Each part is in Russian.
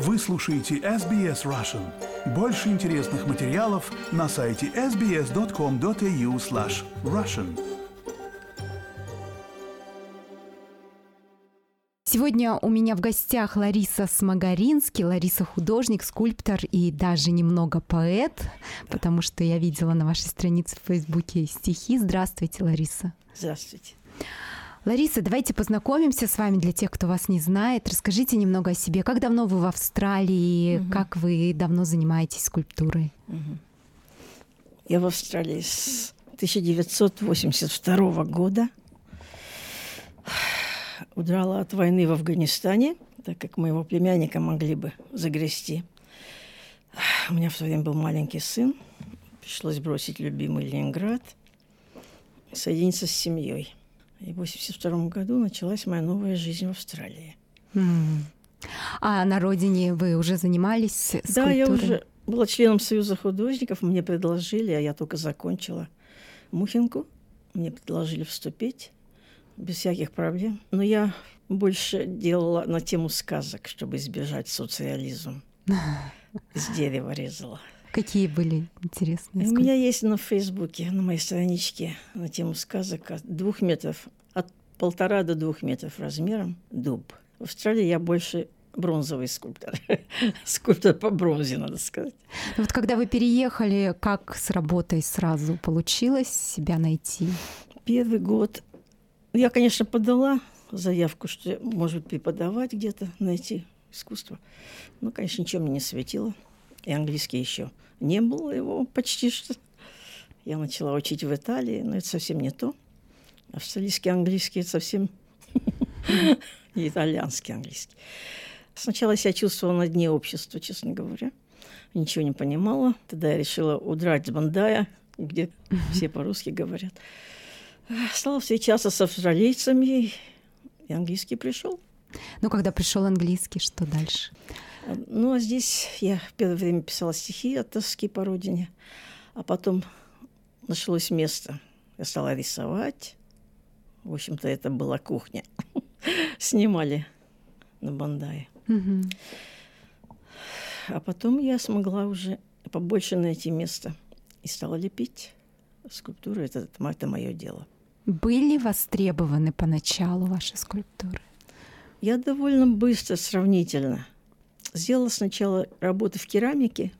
Вы слушаете SBS Russian. Больше интересных материалов на сайте sbs.com.au slash russian. Сегодня у меня в гостях Лариса Смогаринский. Лариса художник, скульптор и даже немного поэт, потому что я видела на вашей странице в Фейсбуке стихи. Здравствуйте, Лариса. Здравствуйте. Лариса, давайте познакомимся с вами для тех, кто вас не знает. Расскажите немного о себе. Как давно вы в Австралии? Угу. Как вы давно занимаетесь скульптурой? Угу. Я в Австралии с 1982 года. Удрала от войны в Афганистане, так как моего племянника могли бы загрести. У меня в то время был маленький сын. Пришлось бросить любимый Ленинград и соединиться с семьей. И в 1982 году началась моя новая жизнь в Австралии. Mm. А на родине вы уже занимались скульптурой? Да, я уже была членом Союза художников. Мне предложили, а я только закончила Мухинку. Мне предложили вступить без всяких проблем. Но я больше делала на тему сказок, чтобы избежать социализма. Из дерева резала. Какие были интересные? У меня есть на Фейсбуке, на моей страничке на тему сказок от двух метров, от полтора до двух метров размером дуб. В Австралии я больше бронзовый скульптор. скульптор по бронзе, надо сказать. Ну вот когда вы переехали, как с работой сразу получилось себя найти? Первый год я, конечно, подала заявку, что, может преподавать где-то, найти искусство. Но, конечно, ничего мне не светило и английский еще не было его почти что. Я начала учить в Италии, но это совсем не то. Австралийский английский – это совсем не итальянский английский. Сначала я себя чувствовала на дне общества, честно говоря. Ничего не понимала. Тогда я решила удрать с Бандая, где все по-русски говорят. Стала встречаться с австралийцами, и английский пришел. Ну, когда пришел английский, что дальше? Ну, а здесь я первое время писала стихи от тоски по родине, а потом нашлось место. Я стала рисовать. В общем-то, это была кухня. Снимали на Бандае. А потом я смогла уже побольше найти место и стала лепить скульптуры. Это, это мое дело. Были востребованы поначалу ваши скульптуры? Я довольно быстро, сравнительно – Сделала сначала работы в керамике,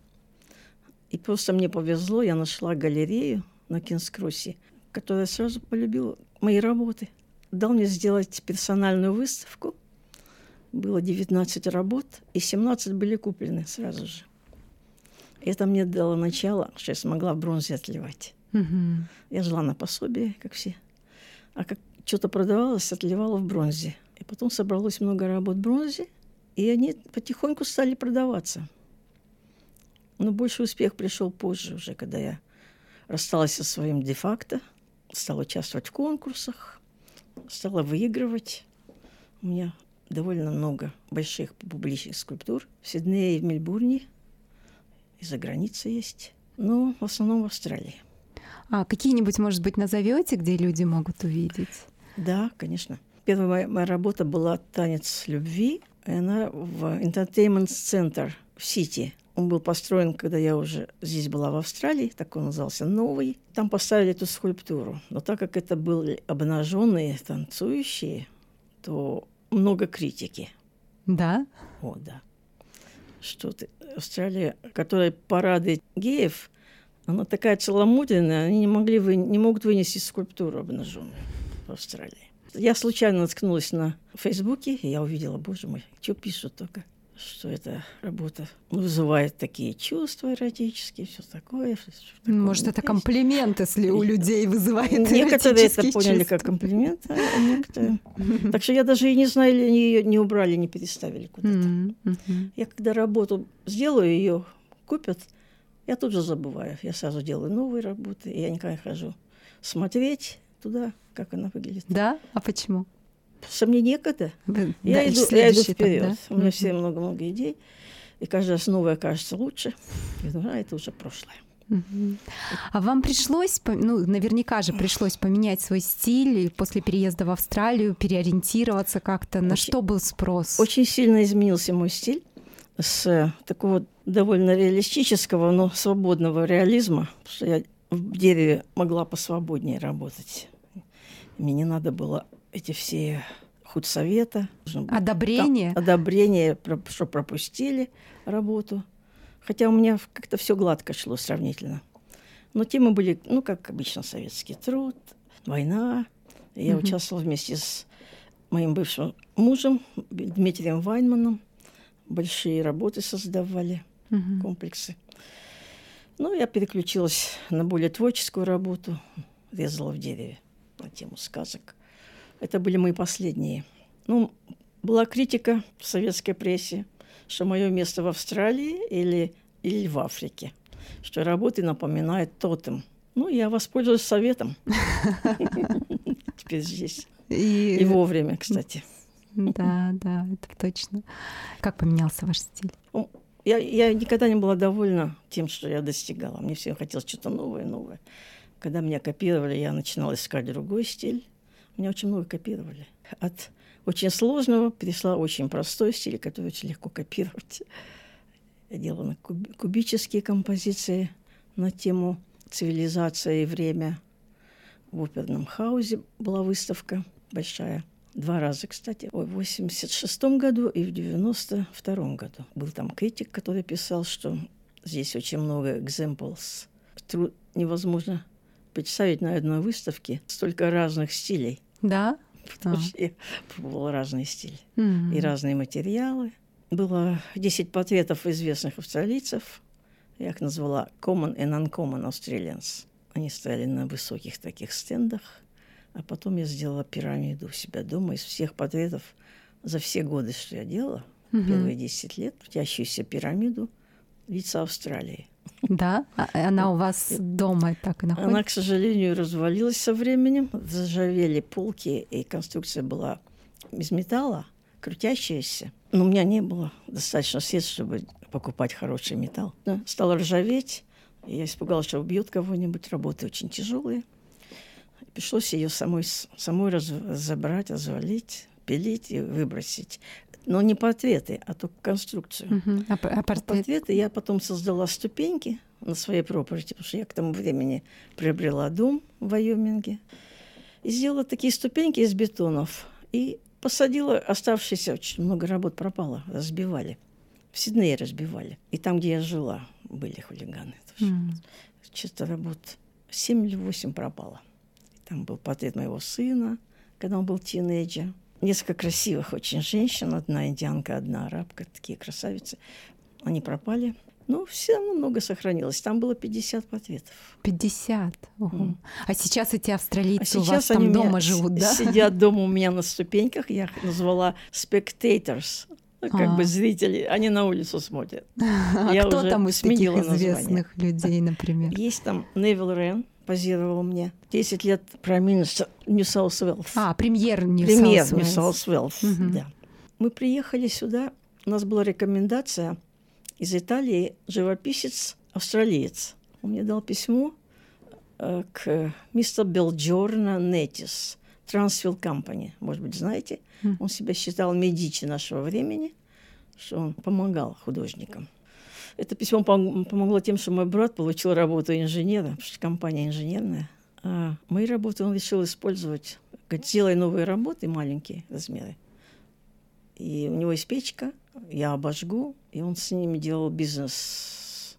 и просто мне повезло, я нашла галерею на Кинскроссе, которая сразу полюбила мои работы. Дал мне сделать персональную выставку. Было 19 работ, и 17 были куплены сразу же. Это мне дало начало, что я смогла в бронзе отливать. Угу. Я жила на пособие, как все. А как что-то продавалось, отливала в бронзе. И потом собралось много работ в бронзе – и они потихоньку стали продаваться. Но больше успех пришел позже уже, когда я рассталась со своим де-факто, стала участвовать в конкурсах, стала выигрывать. У меня довольно много больших публичных скульптур в Сиднее и в Мельбурне, и за границей есть, но в основном в Австралии. А какие-нибудь, может быть, назовете, где люди могут увидеть? Да, конечно. Первая моя, моя работа была «Танец любви», и она в Entertainment Center в Сити. Он был построен, когда я уже здесь была в Австралии, так он назывался «Новый». Там поставили эту скульптуру. Но так как это были обнаженные танцующие, то много критики. Да? О, да. Что ты, Австралия, которая парады геев, она такая целомудренная, они не, могли вы, не могут вынести скульптуру обнаженную в Австралии. Я случайно наткнулась на Фейсбуке, и я увидела, боже мой, что пишут только что эта работа вызывает такие чувства эротические, все такое. Может, это комплимент, если у людей вызывает Некоторые это поняли как комплимент, а некоторые... Так что я даже и не знаю, или они ее не убрали, не переставили куда-то. Я когда работу сделаю, ее купят, я тут же забываю. Я сразу делаю новые работы, и я никогда не хожу смотреть туда, как она выглядит. Да? А почему? Что мне некогда. Я, иду, я иду вперед. Да? У меня все много-много идей. И каждый раз новое кажется лучше. Я думаю, а это уже прошлое. А вам пришлось, ну, наверняка же пришлось поменять свой стиль после переезда в Австралию, переориентироваться как-то. На очень, что был спрос? Очень сильно изменился мой стиль. с такого довольно реалистического, но свободного реализма, потому что я в дереве могла посвободнее работать. Мне не надо было эти все худсовета. Одобрение? Там, одобрение, что пропустили работу. Хотя у меня как-то все гладко шло сравнительно. Но темы были, ну, как обычно, советский труд, война. Я угу. участвовала вместе с моим бывшим мужем Дмитрием Вайнманом. Большие работы создавали, угу. комплексы. Ну, я переключилась на более творческую работу, резала в дереве на тему сказок. Это были мои последние. Ну, была критика в советской прессе, что мое место в Австралии или, или в Африке, что работы напоминают тотем. Ну, я воспользуюсь советом. Теперь здесь. И вовремя, кстати. Да, да, это точно. Как поменялся ваш стиль? Я, я никогда не была довольна тем, что я достигала. Мне всем хотелось что-то новое, новое. Когда меня копировали, я начинала искать другой стиль. Меня очень много копировали. От очень сложного перешла очень простой стиль, который очень легко копировать. Я делала куб, кубические композиции на тему цивилизация и время. В оперном хаузе была выставка большая – Два раза, кстати. В 86 году и в 92 году. Был там критик, который писал, что здесь очень много examples. Труд невозможно представить на одной выставке столько разных стилей. Да? Потому а. что я пробовала разные стили mm-hmm. и разные материалы. Было 10 портретов известных австралийцев. Я их назвала Common and Uncommon Australians. Они стояли на высоких таких стендах – а потом я сделала пирамиду у себя дома из всех портретов за все годы, что я делала, угу. первые 10 лет, крутящуюся пирамиду лица Австралии. Да? А, она у вас дома так и находится? Она, к сожалению, развалилась со временем. Зажавели полки, и конструкция была из металла, крутящаяся. Но у меня не было достаточно средств, чтобы покупать хороший металл. Стала ржаветь. Я испугалась, что убьют кого-нибудь. Работы очень тяжелые. Пришлось ее самой, самой разобрать, развалить, пилить и выбросить. Но не портреты, а только конструкцию. Uh-huh. А, а, портрет? а портреты я потом создала ступеньки на своей проперти, потому что я к тому времени приобрела дом в Вайоминге. И сделала такие ступеньки из бетонов. И посадила оставшиеся, очень много работ пропало, разбивали. В Сиднее разбивали. И там, где я жила, были хулиганы. Mm. Чисто работ 7 или 8 пропало. Там был портрет моего сына, когда он был тинейджер. Несколько красивых очень женщин, одна индианка, одна арабка, такие красавицы. Они пропали. Но все равно много сохранилось. Там было 50 портретов. 50? Ого. Mm. А сейчас эти австралийцы а у вас там дома живут, да? Сидят дома у меня на ступеньках. Я их назвала spectators. Ну, как а. бы зрители, они на улицу смотрят. А Я кто там из таких известных людей, например? Есть там Невилл Рэн, позировал мне. 10 лет премьер New South Wales. А, премьер New Премьер New South Wales, да. Мы приехали сюда, у нас была рекомендация из Италии, живописец австралиец. Он мне дал письмо э, к мистеру Белджорно-Неттис, Трансфилл Компани. Может быть, знаете? Он себя считал медичи нашего времени, что он помогал художникам. Это письмо помогло тем, что мой брат получил работу инженера, потому что компания инженерная. А мои работы он решил использовать. Говорит, делай новые работы, маленькие размеры. И у него есть печка, я обожгу, и он с ними делал бизнес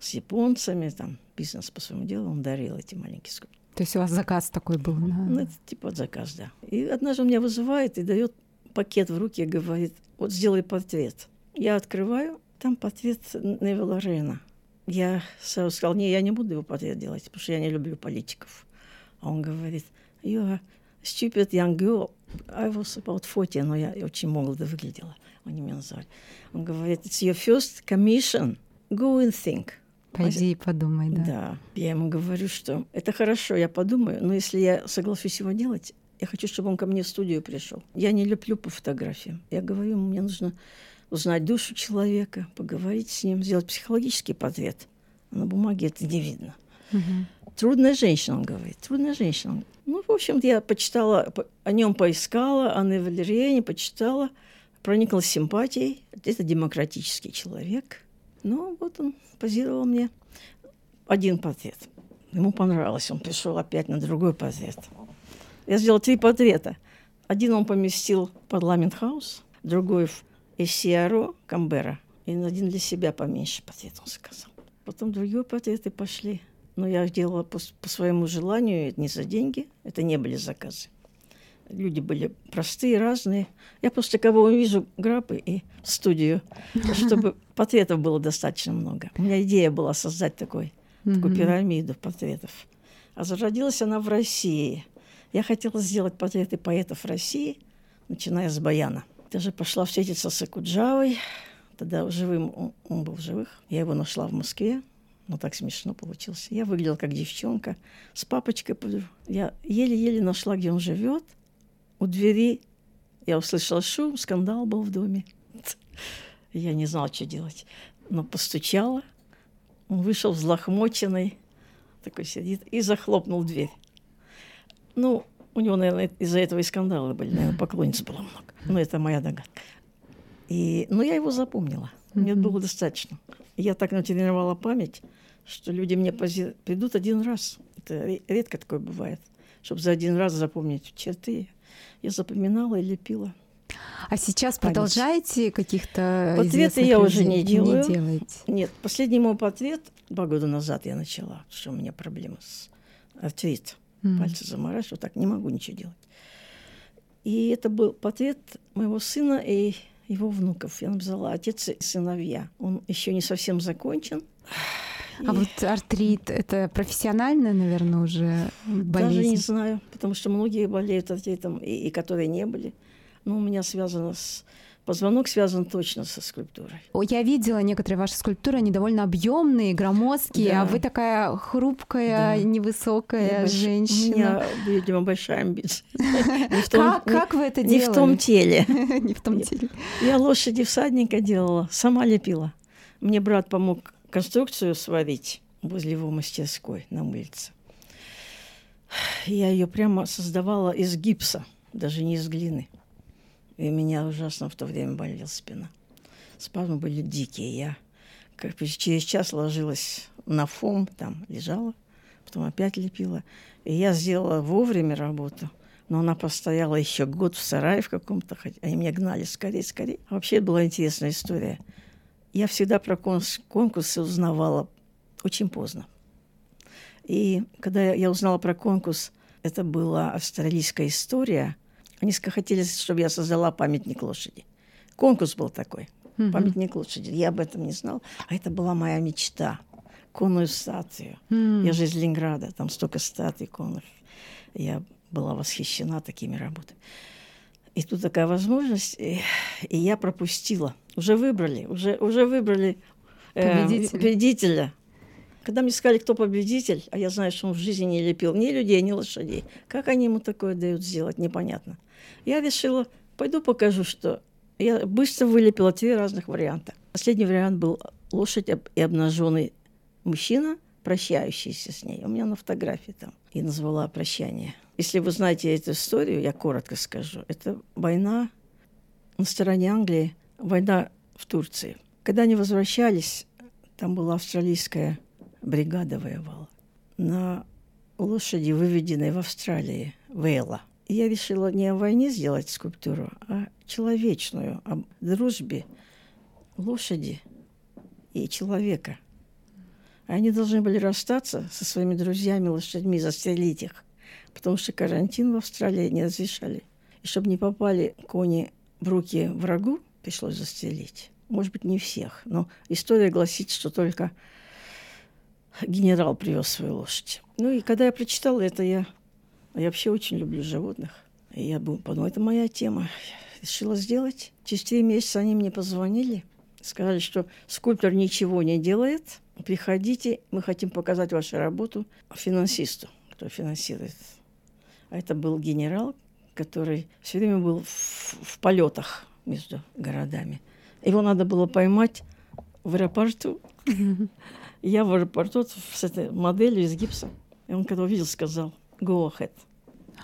с японцами, там, бизнес по своему делу, он дарил эти маленькие скульптуры. То есть у вас заказ такой был? Да? Ну, это типа заказ, да. И однажды он меня вызывает и дает пакет в руки и говорит, вот сделай портрет. Я открываю, там портрет Невилла Рейна. Я сразу сказал, не, я не буду его портрет делать, потому что я не люблю политиков. А он говорит, you are stupid young girl. I was about 40, но я очень молодо выглядела. Они меня назвали. Он говорит, it's your first commission. Go and think. Пойди и подумай, да. Да. Я ему говорю, что это хорошо, я подумаю, но если я соглашусь его делать, я хочу, чтобы он ко мне в студию пришел. Я не люблю по фотографиям. Я говорю, мне нужно узнать душу человека, поговорить с ним, сделать психологический портрет. На бумаге это не видно. Угу. Трудная женщина, он говорит. Трудная женщина. Ну, в общем-то, я почитала, о нем поискала, о Невалериене почитала. прониклась симпатией. Это демократический человек. Ну, вот он позировал мне один портрет. Ему понравилось, он пришел опять на другой портрет. Я сделала три портрета. Один он поместил в парламент-хаус, другой в Эссиаро, Камбера, и один для себя поменьше портрет он заказал. Потом другие портреты пошли. Но я делала по, по своему желанию, не за деньги. Это не были заказы. Люди были простые, разные. Я просто кого увижу грабы и студию, чтобы портретов было достаточно много. У меня идея была создать такой, такую пирамиду портретов. А зародилась она в России. Я хотела сделать портреты поэтов России, начиная с Баяна. Даже пошла встретиться с Акуджавой. Тогда живым он, был живых. Я его нашла в Москве. Ну, так смешно получилось. Я выглядела как девчонка с папочкой. Я еле-еле нашла, где он живет – у двери я услышала шум, скандал был в доме. Я не знала, что делать. Но постучала. Он вышел взлохмоченный, такой сидит, и захлопнул дверь. Ну, у него, наверное, из-за этого и скандалы были, наверное, поклонниц было много. Но это моя догадка. И, но я его запомнила. Мне mm-hmm. было достаточно. Я так натренировала память, что люди мне пози... придут один раз. Это редко такое бывает, чтобы за один раз запомнить черты я запоминала и лепила. А сейчас память. продолжаете каких-то Портреты я уже не делаю. Не делаете. Нет, последний мой портрет два года назад я начала, потому что у меня проблема с артрит. Mm. Пальцы замораживают, так не могу ничего делать. И это был портрет моего сына и его внуков. Я написала «Отец и сыновья». Он еще не совсем закончен. А вот артрит это профессионально, наверное, уже болезнь? Даже не знаю, потому что многие болеют артритом, и, и которые не были. Но у меня связано с Позвонок связан точно со скульптурой. Я видела некоторые ваши скульптуры, они довольно объемные, громоздкие, да. а вы такая хрупкая, да. невысокая я женщина. У меня, видимо, большая амбиция. Как вы это делали? Не в том теле. Не в том теле. Я лошади всадника делала, сама лепила. Мне брат помог конструкцию сварить возле его мастерской на улице. Я ее прямо создавала из гипса, даже не из глины. И меня ужасно в то время болела спина. Спазмы были дикие. Я как через час ложилась на фом, там лежала, потом опять лепила. И я сделала вовремя работу, но она постояла еще год в сарае в каком-то, они меня гнали скорее, скорее. Вообще была интересная история – я всегда про конкурсы узнавала очень поздно. И когда я узнала про конкурс, это была австралийская история. Они хотели, чтобы я создала памятник лошади. Конкурс был такой. Mm-hmm. Памятник лошади. Я об этом не знала. А это была моя мечта. Конную статую. Mm-hmm. Я же из Ленинграда. Там столько статуй конных. Я была восхищена такими работами. И тут такая возможность, и, и я пропустила. Уже выбрали, уже, уже выбрали э, победителя. победителя. Когда мне сказали, кто победитель, а я знаю, что он в жизни не лепил ни людей, ни лошадей, как они ему такое дают сделать, непонятно. Я решила, пойду покажу, что я быстро вылепила три разных варианта. Последний вариант был лошадь и обнаженный мужчина, прощающийся с ней. У меня на фотографии там. И назвала прощание. Если вы знаете эту историю, я коротко скажу. Это война на стороне Англии, война в Турции. Когда они возвращались, там была австралийская бригада воевала. На лошади, выведенной в Австралии, Вейла. Я решила не о войне сделать скульптуру, а человечную, о дружбе лошади и человека. Они должны были расстаться со своими друзьями, лошадьми, застрелить их потому что карантин в Австралии не разрешали. И чтобы не попали кони в руки врагу, пришлось застрелить. Может быть, не всех, но история гласит, что только генерал привез свою лошадь. Ну и когда я прочитала это, я, я вообще очень люблю животных. И я подумала, это моя тема. Решила сделать. Через три месяца они мне позвонили, сказали, что скульптор ничего не делает. Приходите, мы хотим показать вашу работу финансисту, кто финансирует а это был генерал, который все время был в, в полетах между городами. Его надо было поймать в аэропорту. Я в аэропорту с этой моделью из гипса. И он, когда увидел, сказал «Go ahead».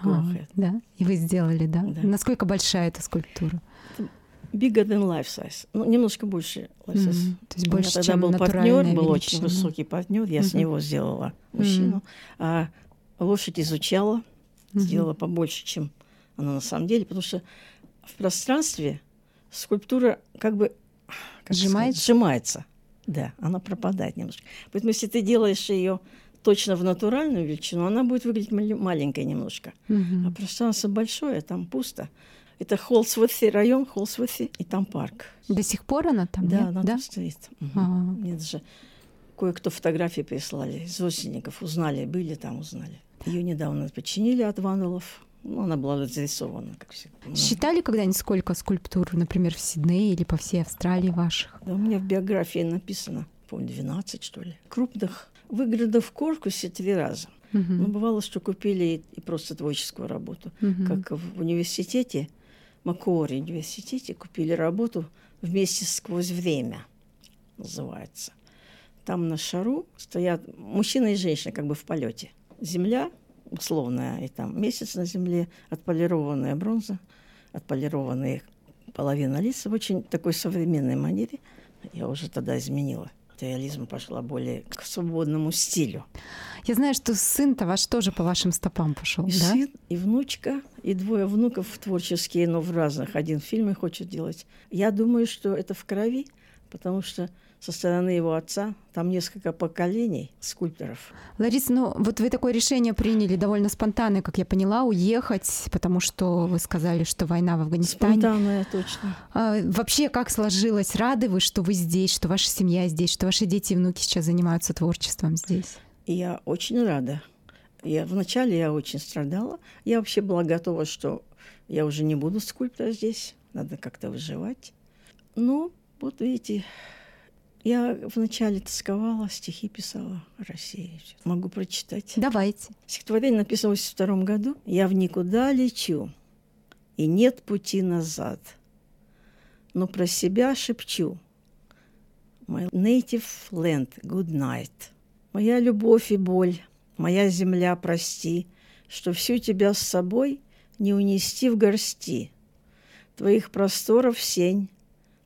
Go ahead. А, да, и вы сделали, да? да? Насколько большая эта скульптура? Bigger than life size. Ну, немножко больше life size. Мгм. То есть У меня больше, тогда чем был партнер, был очень величина. высокий партнер, я с Мгм. него сделала мужчину. А лошадь изучала, Мгм. сделала побольше, чем она на самом деле, потому что в пространстве скульптура как бы как Сжимается? сказать, сжимается. Да, она пропадает немножко. Поэтому если ты делаешь ее точно в натуральную величину, она будет выглядеть маленькой немножко. Мгм. А пространство большое, там пусто. Это Холсворthi район, Холсворthi, и там парк. До сих пор она там, да, нет? она да? там стоит. Мгм. Ага. Мне даже кое-кто фотографии прислали из родственников, узнали, были там, узнали. Ее недавно починили от вандалов. Ну, она была разрисована, как всегда. Ну, Считали когда-нибудь, сколько скульптур, например, в Сиднее или по всей Австралии ваших? Да, у меня в биографии написано, помню, 12, что ли. Крупных выиграно в Коркусе три раза. Мгм. Но бывало, что купили и, просто творческую работу. Мгм. Как в университете, Макуори университете, купили работу вместе сквозь время, называется. Там на шару стоят мужчина и женщина как бы в полете. Земля условная, и там месяц на земле, отполированная бронза, отполированные половина лица в очень такой современной манере. Я уже тогда изменила. Реализм пошла более к свободному стилю. Я знаю, что сын-то ваш тоже по вашим стопам пошел, И да? сын, и внучка, и двое внуков творческие, но в разных. Один в фильме хочет делать. Я думаю, что это в крови, потому что со стороны его отца там несколько поколений скульпторов. Лариса, ну вот вы такое решение приняли довольно спонтанно, как я поняла, уехать, потому что вы сказали, что война в Афганистане. Спонтанная, точно. А, вообще, как сложилось? Рады вы, что вы здесь, что ваша семья здесь, что ваши дети и внуки сейчас занимаются творчеством здесь? Я очень рада. Я, вначале я очень страдала. Я вообще была готова, что я уже не буду скульптор здесь. Надо как-то выживать. Но вот видите, я вначале тосковала, стихи писала о России. Могу прочитать. Давайте. Стихотворение написано в 1982 году. «Я в никуда лечу, и нет пути назад, но про себя шепчу. My native land, good night. Моя любовь и боль, моя земля, прости, что всю тебя с собой не унести в горсти. Твоих просторов сень,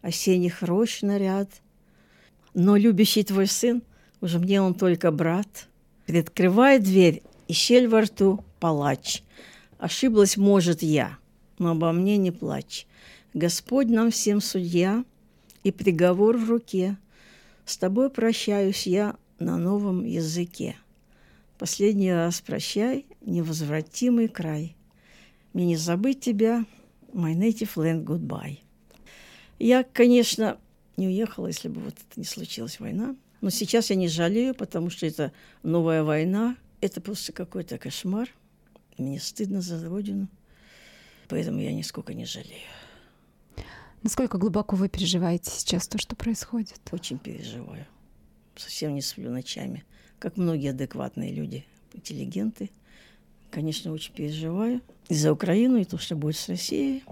осенних рощ наряд. Но любящий твой сын, уже мне он только брат, Приоткрывает дверь, и щель во рту палач. Ошиблась, может, я, но обо мне не плачь. Господь нам всем судья, и приговор в руке. С тобой прощаюсь я на новом языке. Последний раз прощай, невозвратимый край. Мне не забыть тебя, my native land, goodbye. Я, конечно, не уехала, если бы вот это не случилась война. Но сейчас я не жалею, потому что это новая война. Это просто какой-то кошмар. Мне стыдно за родину. Поэтому я нисколько не жалею. Насколько глубоко вы переживаете сейчас то, что происходит? Очень переживаю. Совсем не сплю ночами. Как многие адекватные люди, интеллигенты. Конечно, очень переживаю. И за Украину, и то, что будет с Россией.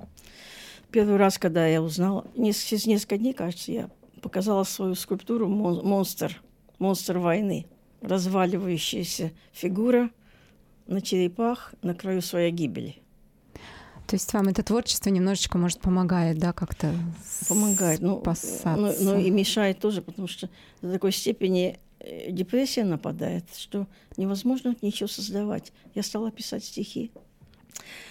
Первый раз, когда я узнала, через несколько дней, кажется, я показала свою скульптуру «Мон- «Монстр», «Монстр войны». Разваливающаяся фигура на черепах на краю своей гибели. То есть вам это творчество немножечко, может, помогает, да, как-то Помогает. Ну, но, но и мешает тоже, потому что до такой степени э, депрессия нападает, что невозможно ничего создавать. Я стала писать стихи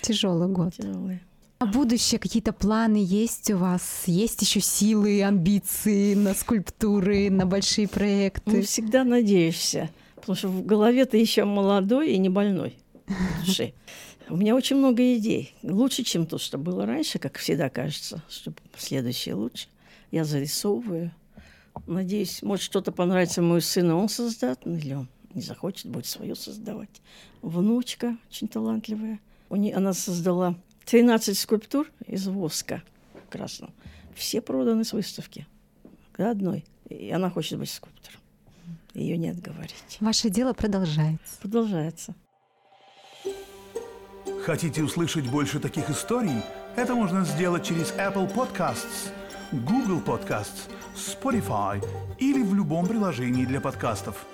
Тяжелый год. тяжелые. А будущее, какие-то планы есть у вас? Есть еще силы, амбиции на скульптуры, на большие проекты? Ну, всегда надеешься, потому что в голове ты еще молодой и не больной в душе. У меня очень много идей. Лучше, чем то, что было раньше, как всегда кажется, что следующее лучше. Я зарисовываю. Надеюсь, может, что-то понравится моему сыну, он создаст, ну, или он не захочет, будет свое создавать. Внучка очень талантливая. У нее, она создала 13 скульптур из воска красного. Все проданы с выставки. До одной. И она хочет быть скульптором. Ее не отговорить. Ваше дело продолжается. Продолжается. Хотите услышать больше таких историй? Это можно сделать через Apple Podcasts, Google Podcasts, Spotify или в любом приложении для подкастов.